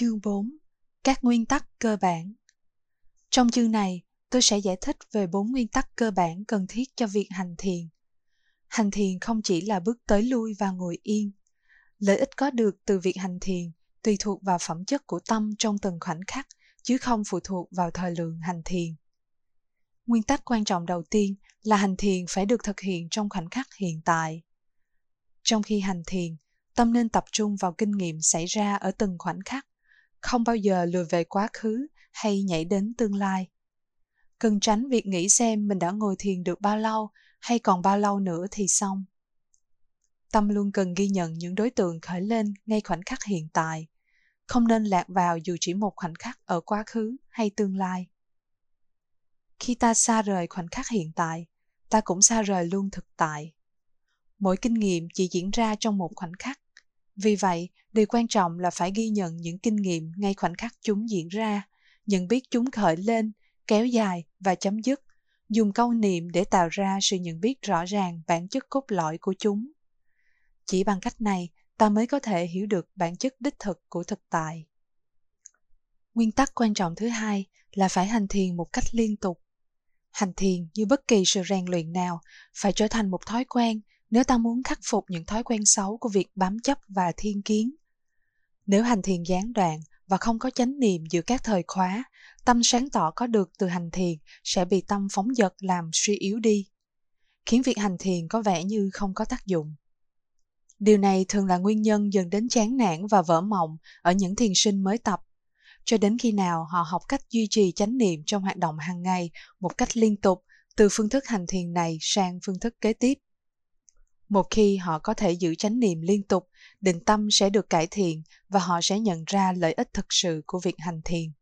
Chương 4 Các nguyên tắc cơ bản Trong chương này, tôi sẽ giải thích về bốn nguyên tắc cơ bản cần thiết cho việc hành thiền. Hành thiền không chỉ là bước tới lui và ngồi yên. Lợi ích có được từ việc hành thiền tùy thuộc vào phẩm chất của tâm trong từng khoảnh khắc, chứ không phụ thuộc vào thời lượng hành thiền. Nguyên tắc quan trọng đầu tiên là hành thiền phải được thực hiện trong khoảnh khắc hiện tại. Trong khi hành thiền, tâm nên tập trung vào kinh nghiệm xảy ra ở từng khoảnh khắc không bao giờ lùi về quá khứ hay nhảy đến tương lai. Cần tránh việc nghĩ xem mình đã ngồi thiền được bao lâu hay còn bao lâu nữa thì xong. Tâm luôn cần ghi nhận những đối tượng khởi lên ngay khoảnh khắc hiện tại, không nên lạc vào dù chỉ một khoảnh khắc ở quá khứ hay tương lai. Khi ta xa rời khoảnh khắc hiện tại, ta cũng xa rời luôn thực tại. Mỗi kinh nghiệm chỉ diễn ra trong một khoảnh khắc vì vậy, điều quan trọng là phải ghi nhận những kinh nghiệm ngay khoảnh khắc chúng diễn ra, nhận biết chúng khởi lên, kéo dài và chấm dứt, dùng câu niệm để tạo ra sự nhận biết rõ ràng bản chất cốt lõi của chúng. Chỉ bằng cách này, ta mới có thể hiểu được bản chất đích thực của thực tại. Nguyên tắc quan trọng thứ hai là phải hành thiền một cách liên tục. Hành thiền như bất kỳ sự rèn luyện nào phải trở thành một thói quen nếu ta muốn khắc phục những thói quen xấu của việc bám chấp và thiên kiến. Nếu hành thiền gián đoạn và không có chánh niệm giữa các thời khóa, tâm sáng tỏ có được từ hành thiền sẽ bị tâm phóng dật làm suy yếu đi, khiến việc hành thiền có vẻ như không có tác dụng. Điều này thường là nguyên nhân dần đến chán nản và vỡ mộng ở những thiền sinh mới tập, cho đến khi nào họ học cách duy trì chánh niệm trong hoạt động hàng ngày một cách liên tục từ phương thức hành thiền này sang phương thức kế tiếp. Một khi họ có thể giữ chánh niệm liên tục, định tâm sẽ được cải thiện và họ sẽ nhận ra lợi ích thực sự của việc hành thiền.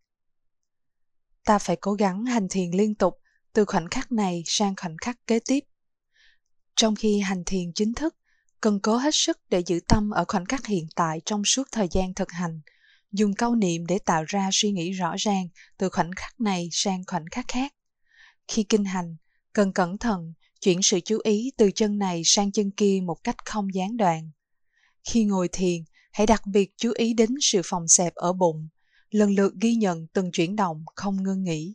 Ta phải cố gắng hành thiền liên tục từ khoảnh khắc này sang khoảnh khắc kế tiếp. Trong khi hành thiền chính thức, cần cố hết sức để giữ tâm ở khoảnh khắc hiện tại trong suốt thời gian thực hành, dùng câu niệm để tạo ra suy nghĩ rõ ràng từ khoảnh khắc này sang khoảnh khắc khác. Khi kinh hành, cần cẩn thận chuyển sự chú ý từ chân này sang chân kia một cách không gián đoạn. Khi ngồi thiền, hãy đặc biệt chú ý đến sự phòng xẹp ở bụng, lần lượt ghi nhận từng chuyển động không ngưng nghỉ.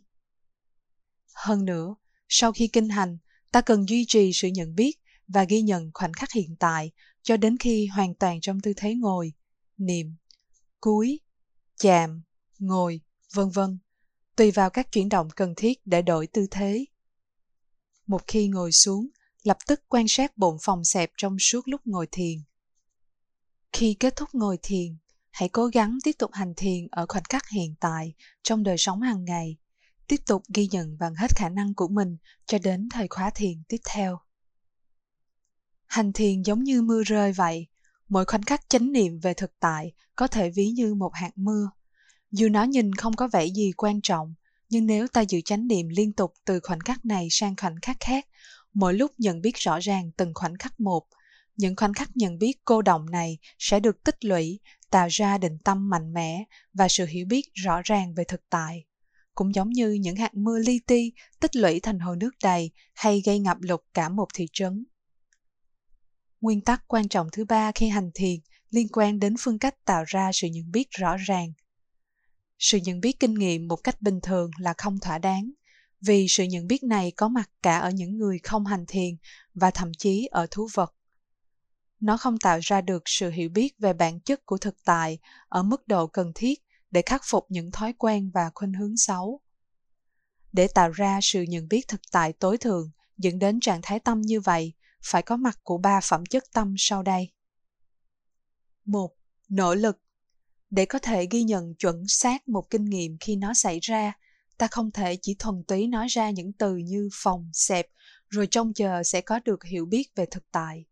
Hơn nữa, sau khi kinh hành, ta cần duy trì sự nhận biết và ghi nhận khoảnh khắc hiện tại cho đến khi hoàn toàn trong tư thế ngồi, niệm, cúi, chạm, ngồi, vân vân, tùy vào các chuyển động cần thiết để đổi tư thế. Một khi ngồi xuống, lập tức quan sát bụng phòng xẹp trong suốt lúc ngồi thiền. Khi kết thúc ngồi thiền, hãy cố gắng tiếp tục hành thiền ở khoảnh khắc hiện tại trong đời sống hàng ngày, tiếp tục ghi nhận bằng hết khả năng của mình cho đến thời khóa thiền tiếp theo. Hành thiền giống như mưa rơi vậy, mỗi khoảnh khắc chánh niệm về thực tại có thể ví như một hạt mưa. Dù nó nhìn không có vẻ gì quan trọng, nhưng nếu ta giữ chánh niệm liên tục từ khoảnh khắc này sang khoảnh khắc khác, mỗi lúc nhận biết rõ ràng từng khoảnh khắc một, những khoảnh khắc nhận biết cô động này sẽ được tích lũy, tạo ra định tâm mạnh mẽ và sự hiểu biết rõ ràng về thực tại. Cũng giống như những hạt mưa li ti tích lũy thành hồ nước đầy hay gây ngập lụt cả một thị trấn. Nguyên tắc quan trọng thứ ba khi hành thiền liên quan đến phương cách tạo ra sự nhận biết rõ ràng sự nhận biết kinh nghiệm một cách bình thường là không thỏa đáng. Vì sự nhận biết này có mặt cả ở những người không hành thiền và thậm chí ở thú vật. Nó không tạo ra được sự hiểu biết về bản chất của thực tại ở mức độ cần thiết để khắc phục những thói quen và khuynh hướng xấu. Để tạo ra sự nhận biết thực tại tối thượng dẫn đến trạng thái tâm như vậy, phải có mặt của ba phẩm chất tâm sau đây. Một, nỗ lực để có thể ghi nhận chuẩn xác một kinh nghiệm khi nó xảy ra, ta không thể chỉ thuần túy nói ra những từ như phòng, xẹp, rồi trông chờ sẽ có được hiểu biết về thực tại.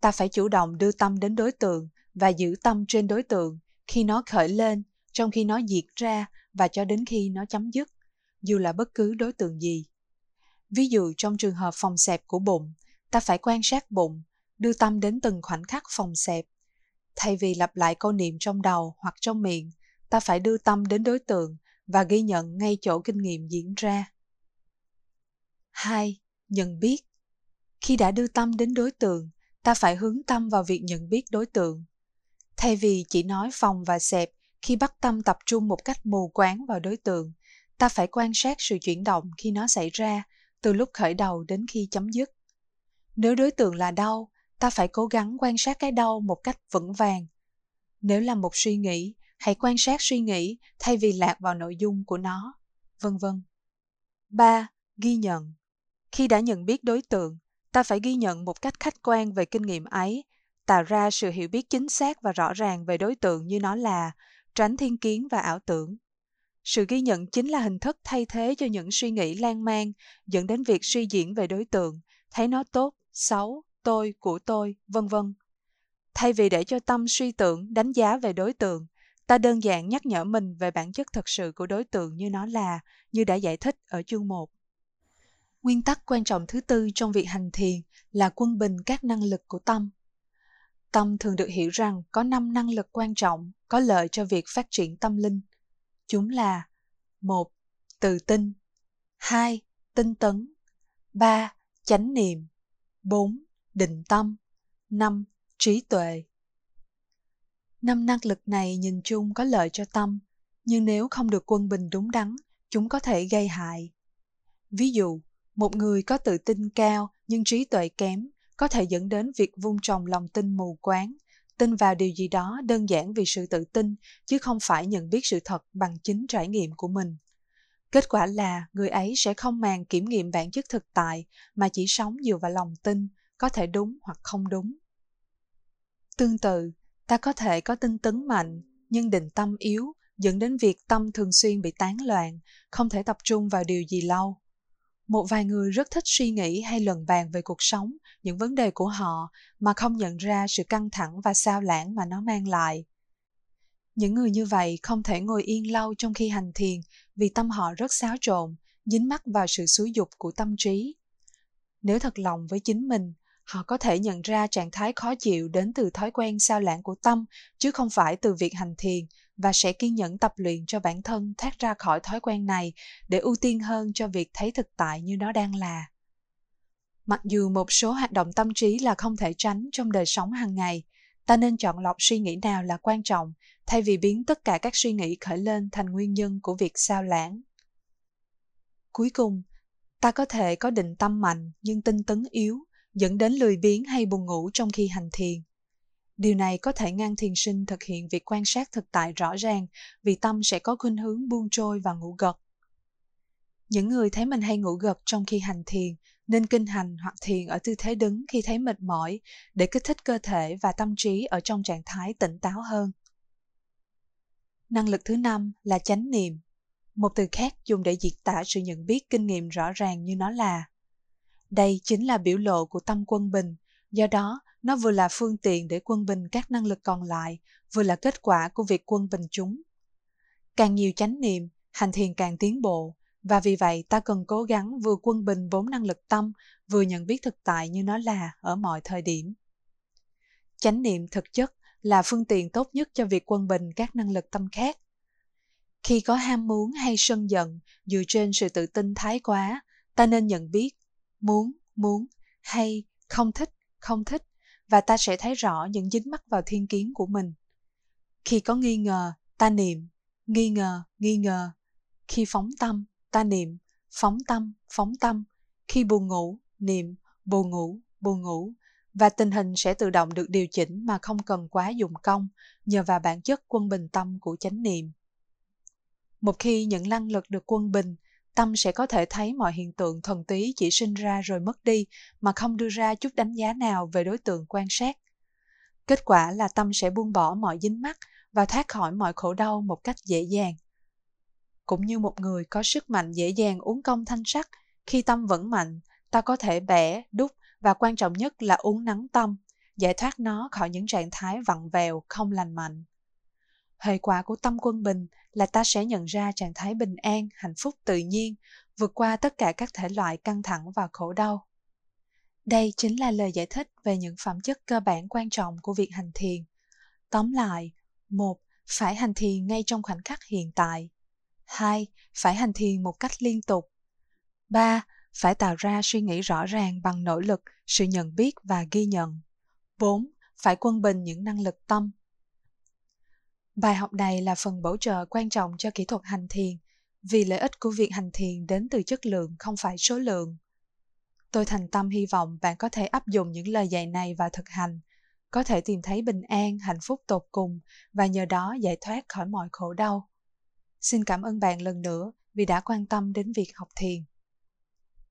Ta phải chủ động đưa tâm đến đối tượng và giữ tâm trên đối tượng khi nó khởi lên, trong khi nó diệt ra và cho đến khi nó chấm dứt, dù là bất cứ đối tượng gì. Ví dụ, trong trường hợp phòng xẹp của bụng, ta phải quan sát bụng, đưa tâm đến từng khoảnh khắc phòng xẹp Thay vì lặp lại câu niệm trong đầu hoặc trong miệng, ta phải đưa tâm đến đối tượng và ghi nhận ngay chỗ kinh nghiệm diễn ra. 2. Nhận biết Khi đã đưa tâm đến đối tượng, ta phải hướng tâm vào việc nhận biết đối tượng. Thay vì chỉ nói phòng và xẹp Khi bắt tâm tập trung một cách mù quáng vào đối tượng, ta phải quan sát sự chuyển động khi nó xảy ra, từ lúc khởi đầu đến khi chấm dứt. Nếu đối tượng là đau, ta phải cố gắng quan sát cái đau một cách vững vàng. Nếu là một suy nghĩ, hãy quan sát suy nghĩ thay vì lạc vào nội dung của nó, vân vân. 3. Ghi nhận. Khi đã nhận biết đối tượng, ta phải ghi nhận một cách khách quan về kinh nghiệm ấy, tạo ra sự hiểu biết chính xác và rõ ràng về đối tượng như nó là, tránh thiên kiến và ảo tưởng. Sự ghi nhận chính là hình thức thay thế cho những suy nghĩ lan man dẫn đến việc suy diễn về đối tượng, thấy nó tốt, xấu, tôi, của tôi, vân vân. Thay vì để cho tâm suy tưởng, đánh giá về đối tượng, ta đơn giản nhắc nhở mình về bản chất thật sự của đối tượng như nó là, như đã giải thích ở chương 1. Nguyên tắc quan trọng thứ tư trong việc hành thiền là quân bình các năng lực của tâm. Tâm thường được hiểu rằng có 5 năng lực quan trọng có lợi cho việc phát triển tâm linh. Chúng là một Tự tin 2. Tinh tấn 3. Chánh niệm 4. Định tâm 5. Trí tuệ Năm năng lực này nhìn chung có lợi cho tâm, nhưng nếu không được quân bình đúng đắn, chúng có thể gây hại. Ví dụ, một người có tự tin cao nhưng trí tuệ kém có thể dẫn đến việc vun trồng lòng tin mù quáng, tin vào điều gì đó đơn giản vì sự tự tin chứ không phải nhận biết sự thật bằng chính trải nghiệm của mình. Kết quả là người ấy sẽ không màng kiểm nghiệm bản chất thực tại mà chỉ sống dựa vào lòng tin, có thể đúng hoặc không đúng. Tương tự, ta có thể có tinh tấn mạnh nhưng định tâm yếu dẫn đến việc tâm thường xuyên bị tán loạn, không thể tập trung vào điều gì lâu. Một vài người rất thích suy nghĩ hay luận bàn về cuộc sống, những vấn đề của họ mà không nhận ra sự căng thẳng và sao lãng mà nó mang lại. Những người như vậy không thể ngồi yên lâu trong khi hành thiền vì tâm họ rất xáo trộn, dính mắc vào sự xúi dục của tâm trí. Nếu thật lòng với chính mình, họ có thể nhận ra trạng thái khó chịu đến từ thói quen sao lãng của tâm, chứ không phải từ việc hành thiền, và sẽ kiên nhẫn tập luyện cho bản thân thoát ra khỏi thói quen này để ưu tiên hơn cho việc thấy thực tại như nó đang là. Mặc dù một số hoạt động tâm trí là không thể tránh trong đời sống hàng ngày, ta nên chọn lọc suy nghĩ nào là quan trọng, thay vì biến tất cả các suy nghĩ khởi lên thành nguyên nhân của việc sao lãng. Cuối cùng, ta có thể có định tâm mạnh nhưng tinh tấn yếu dẫn đến lười biếng hay buồn ngủ trong khi hành thiền Điều này có thể ngăn thiền sinh thực hiện việc quan sát thực tại rõ ràng vì tâm sẽ có khuynh hướng buông trôi và ngủ gật. Những người thấy mình hay ngủ gật trong khi hành thiền nên kinh hành hoặc thiền ở tư thế đứng khi thấy mệt mỏi để kích thích cơ thể và tâm trí ở trong trạng thái tỉnh táo hơn. Năng lực thứ năm là chánh niệm, một từ khác dùng để diễn tả sự nhận biết kinh nghiệm rõ ràng như nó là. Đây chính là biểu lộ của tâm quân bình, do đó nó vừa là phương tiện để quân bình các năng lực còn lại, vừa là kết quả của việc quân bình chúng. Càng nhiều chánh niệm, hành thiền càng tiến bộ, và vì vậy ta cần cố gắng vừa quân bình bốn năng lực tâm, vừa nhận biết thực tại như nó là ở mọi thời điểm. Chánh niệm thực chất là phương tiện tốt nhất cho việc quân bình các năng lực tâm khác. Khi có ham muốn hay sân giận dựa trên sự tự tin thái quá, ta nên nhận biết muốn, muốn hay không thích, không thích và ta sẽ thấy rõ những dính mắc vào thiên kiến của mình. Khi có nghi ngờ, ta niệm, nghi ngờ, nghi ngờ. Khi phóng tâm, ta niệm, phóng tâm, phóng tâm. Khi buồn ngủ, niệm, buồn ngủ, buồn ngủ. Và tình hình sẽ tự động được điều chỉnh mà không cần quá dùng công, nhờ vào bản chất quân bình tâm của chánh niệm. Một khi những năng lực được quân bình, tâm sẽ có thể thấy mọi hiện tượng thần tí chỉ sinh ra rồi mất đi mà không đưa ra chút đánh giá nào về đối tượng quan sát. Kết quả là tâm sẽ buông bỏ mọi dính mắc và thoát khỏi mọi khổ đau một cách dễ dàng. Cũng như một người có sức mạnh dễ dàng uống công thanh sắc, khi tâm vẫn mạnh, ta có thể bẻ, đúc và quan trọng nhất là uống nắng tâm, giải thoát nó khỏi những trạng thái vặn vẹo, không lành mạnh. Hệ quả của tâm quân bình là ta sẽ nhận ra trạng thái bình an, hạnh phúc tự nhiên, vượt qua tất cả các thể loại căng thẳng và khổ đau. Đây chính là lời giải thích về những phẩm chất cơ bản quan trọng của việc hành thiền. Tóm lại, một, phải hành thiền ngay trong khoảnh khắc hiện tại. hai, Phải hành thiền một cách liên tục. ba, Phải tạo ra suy nghĩ rõ ràng bằng nỗ lực, sự nhận biết và ghi nhận. 4. Phải quân bình những năng lực tâm, Bài học này là phần bổ trợ quan trọng cho kỹ thuật hành thiền, vì lợi ích của việc hành thiền đến từ chất lượng không phải số lượng. Tôi thành tâm hy vọng bạn có thể áp dụng những lời dạy này vào thực hành, có thể tìm thấy bình an, hạnh phúc tột cùng và nhờ đó giải thoát khỏi mọi khổ đau. Xin cảm ơn bạn lần nữa vì đã quan tâm đến việc học thiền.